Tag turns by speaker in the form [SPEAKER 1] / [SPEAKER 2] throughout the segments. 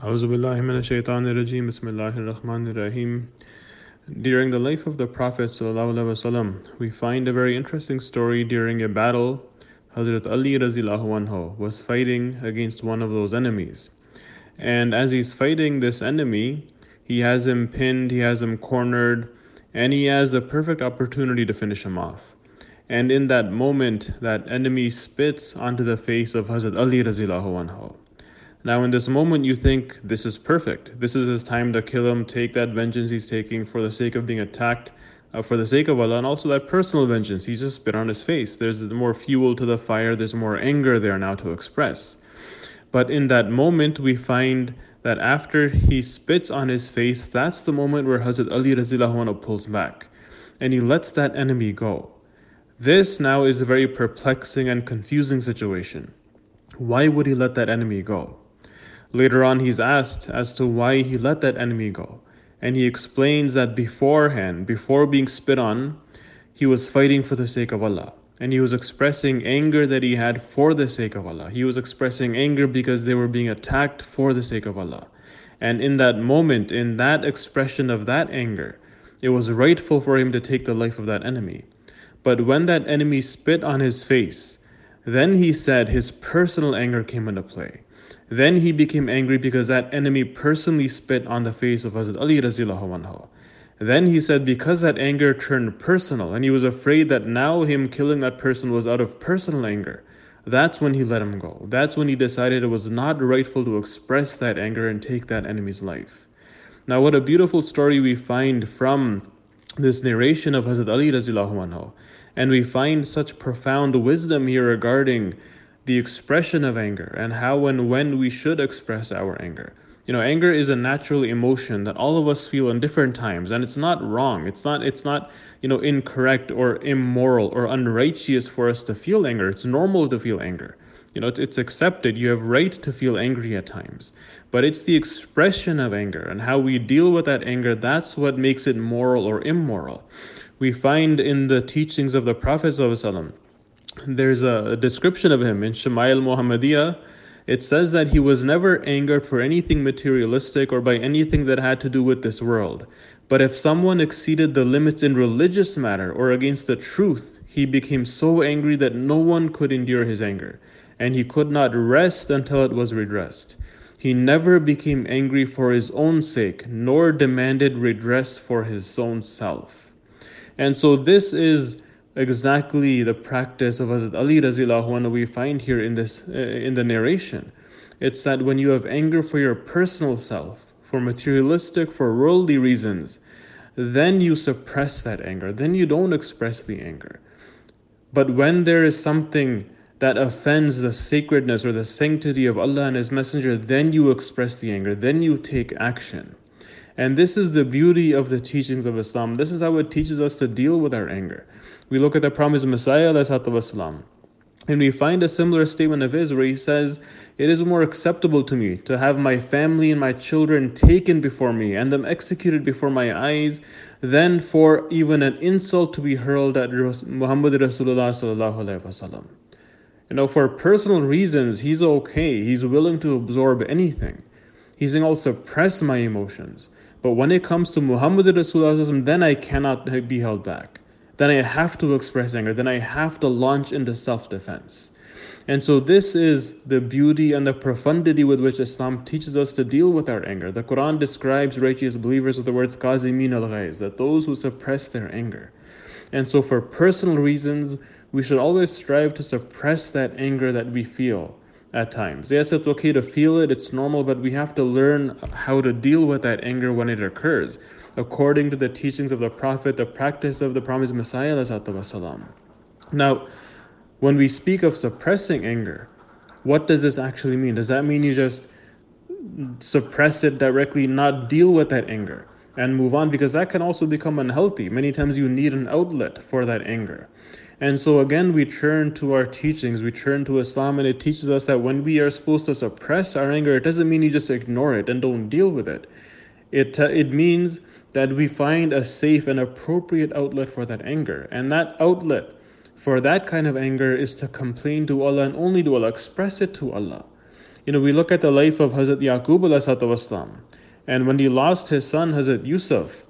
[SPEAKER 1] During the life of the Prophet ﷺ, we find a very interesting story during a battle. Hazrat Ali anhu was fighting against one of those enemies. And as he's fighting this enemy, he has him pinned, he has him cornered, and he has the perfect opportunity to finish him off. And in that moment, that enemy spits onto the face of Hazrat Ali anhu. Now, in this moment, you think this is perfect. This is his time to kill him, take that vengeance he's taking for the sake of being attacked, uh, for the sake of Allah, and also that personal vengeance. He's just spit on his face. There's more fuel to the fire, there's more anger there now to express. But in that moment, we find that after he spits on his face, that's the moment where Hazrat Ali anhu pulls back and he lets that enemy go. This now is a very perplexing and confusing situation. Why would he let that enemy go? Later on, he's asked as to why he let that enemy go. And he explains that beforehand, before being spit on, he was fighting for the sake of Allah. And he was expressing anger that he had for the sake of Allah. He was expressing anger because they were being attacked for the sake of Allah. And in that moment, in that expression of that anger, it was rightful for him to take the life of that enemy. But when that enemy spit on his face, then he said his personal anger came into play. Then he became angry because that enemy personally spit on the face of Hazrat Ali anhu. Then he said because that anger turned personal and he was afraid that now him killing that person was out of personal anger. That's when he let him go. That's when he decided it was not rightful to express that anger and take that enemy's life. Now what a beautiful story we find from this narration of Hazrat Ali. And we find such profound wisdom here regarding the expression of anger and how and when we should express our anger. You know, anger is a natural emotion that all of us feel in different times, and it's not wrong. It's not. It's not. You know, incorrect or immoral or unrighteous for us to feel anger. It's normal to feel anger. You know, it's accepted. You have right to feel angry at times, but it's the expression of anger and how we deal with that anger. That's what makes it moral or immoral. We find in the teachings of the Prophet sallallahu there's a description of him in Shama'il Muhammadiyah. It says that he was never angered for anything materialistic or by anything that had to do with this world. But if someone exceeded the limits in religious matter or against the truth, he became so angry that no one could endure his anger, and he could not rest until it was redressed. He never became angry for his own sake, nor demanded redress for his own self. And so this is exactly the practice of Hazrat Ali anhu we find here in this uh, in the narration. It's that when you have anger for your personal self, for materialistic, for worldly reasons, then you suppress that anger. Then you don't express the anger. But when there is something that offends the sacredness or the sanctity of Allah and His Messenger, then you express the anger, then you take action. And this is the beauty of the teachings of Islam. This is how it teaches us to deal with our anger. We look at the promised Messiah, والسلام, and we find a similar statement of his where he says, It is more acceptable to me to have my family and my children taken before me and them executed before my eyes than for even an insult to be hurled at Muhammad Rasulullah. You know, for personal reasons, he's okay. He's willing to absorb anything. He's saying, I'll suppress my emotions. But when it comes to Muhammad Rasulullah, then I cannot be held back. Then I have to express anger. Then I have to launch into self defense. And so, this is the beauty and the profundity with which Islam teaches us to deal with our anger. The Quran describes righteous believers with the words qazimin al ghayz, that those who suppress their anger. And so, for personal reasons, we should always strive to suppress that anger that we feel at times. Yes, it's okay to feel it, it's normal, but we have to learn how to deal with that anger when it occurs, according to the teachings of the Prophet, the practice of the promised Messiah. Now, when we speak of suppressing anger, what does this actually mean? Does that mean you just suppress it directly, not deal with that anger? and move on because that can also become unhealthy. Many times you need an outlet for that anger. And so again, we turn to our teachings, we turn to Islam, and it teaches us that when we are supposed to suppress our anger, it doesn't mean you just ignore it and don't deal with it. It, uh, it means that we find a safe and appropriate outlet for that anger. And that outlet for that kind of anger is to complain to Allah and only to Allah, express it to Allah. You know, we look at the life of Hazrat Yaqub والسلام, and when he lost his son, Hazrat Yusuf,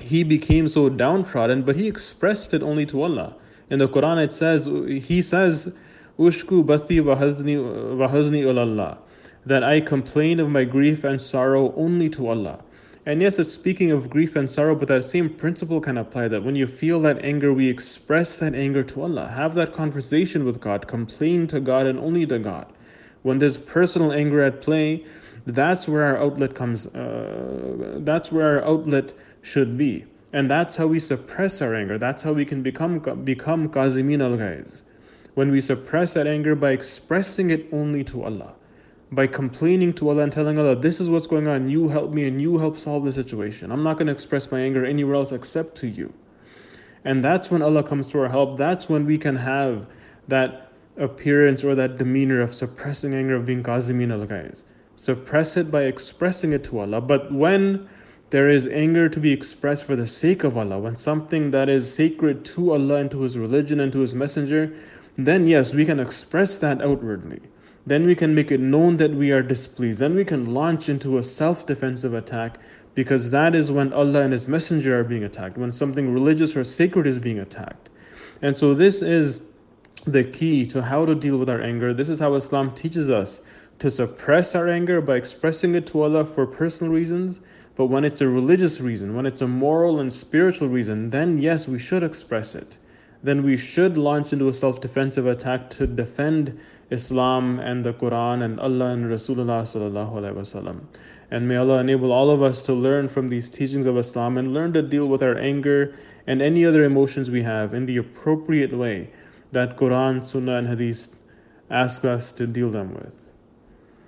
[SPEAKER 1] he became so downtrodden, but he expressed it only to Allah. In the Quran, it says, he says, Ushku bati wahazni ulallah, that I complain of my grief and sorrow only to Allah. And yes, it's speaking of grief and sorrow, but that same principle can apply that when you feel that anger, we express that anger to Allah. Have that conversation with God, complain to God and only to God. When there's personal anger at play, that's where our outlet comes, uh, that's where our outlet should be. And that's how we suppress our anger. That's how we can become become Kazimin al Ghaiz. When we suppress that anger by expressing it only to Allah by complaining to Allah and telling Allah, This is what's going on, you help me and you help solve the situation. I'm not going to express my anger anywhere else except to you. And that's when Allah comes to our help. That's when we can have that appearance or that demeanor of suppressing anger, of being Qazimin al Ghaiz. Suppress it by expressing it to Allah. But when there is anger to be expressed for the sake of Allah, when something that is sacred to Allah and to His religion and to His Messenger, then yes, we can express that outwardly then we can make it known that we are displeased. Then we can launch into a self defensive attack because that is when Allah and His Messenger are being attacked, when something religious or sacred is being attacked. And so, this is the key to how to deal with our anger. This is how Islam teaches us to suppress our anger by expressing it to Allah for personal reasons. But when it's a religious reason, when it's a moral and spiritual reason, then yes, we should express it. Then we should launch into a self defensive attack to defend Islam and the Quran and Allah and Rasulullah. And may Allah enable all of us to learn from these teachings of Islam and learn to deal with our anger and any other emotions we have in the appropriate way that Quran, Sunnah, and Hadith ask us to deal them with.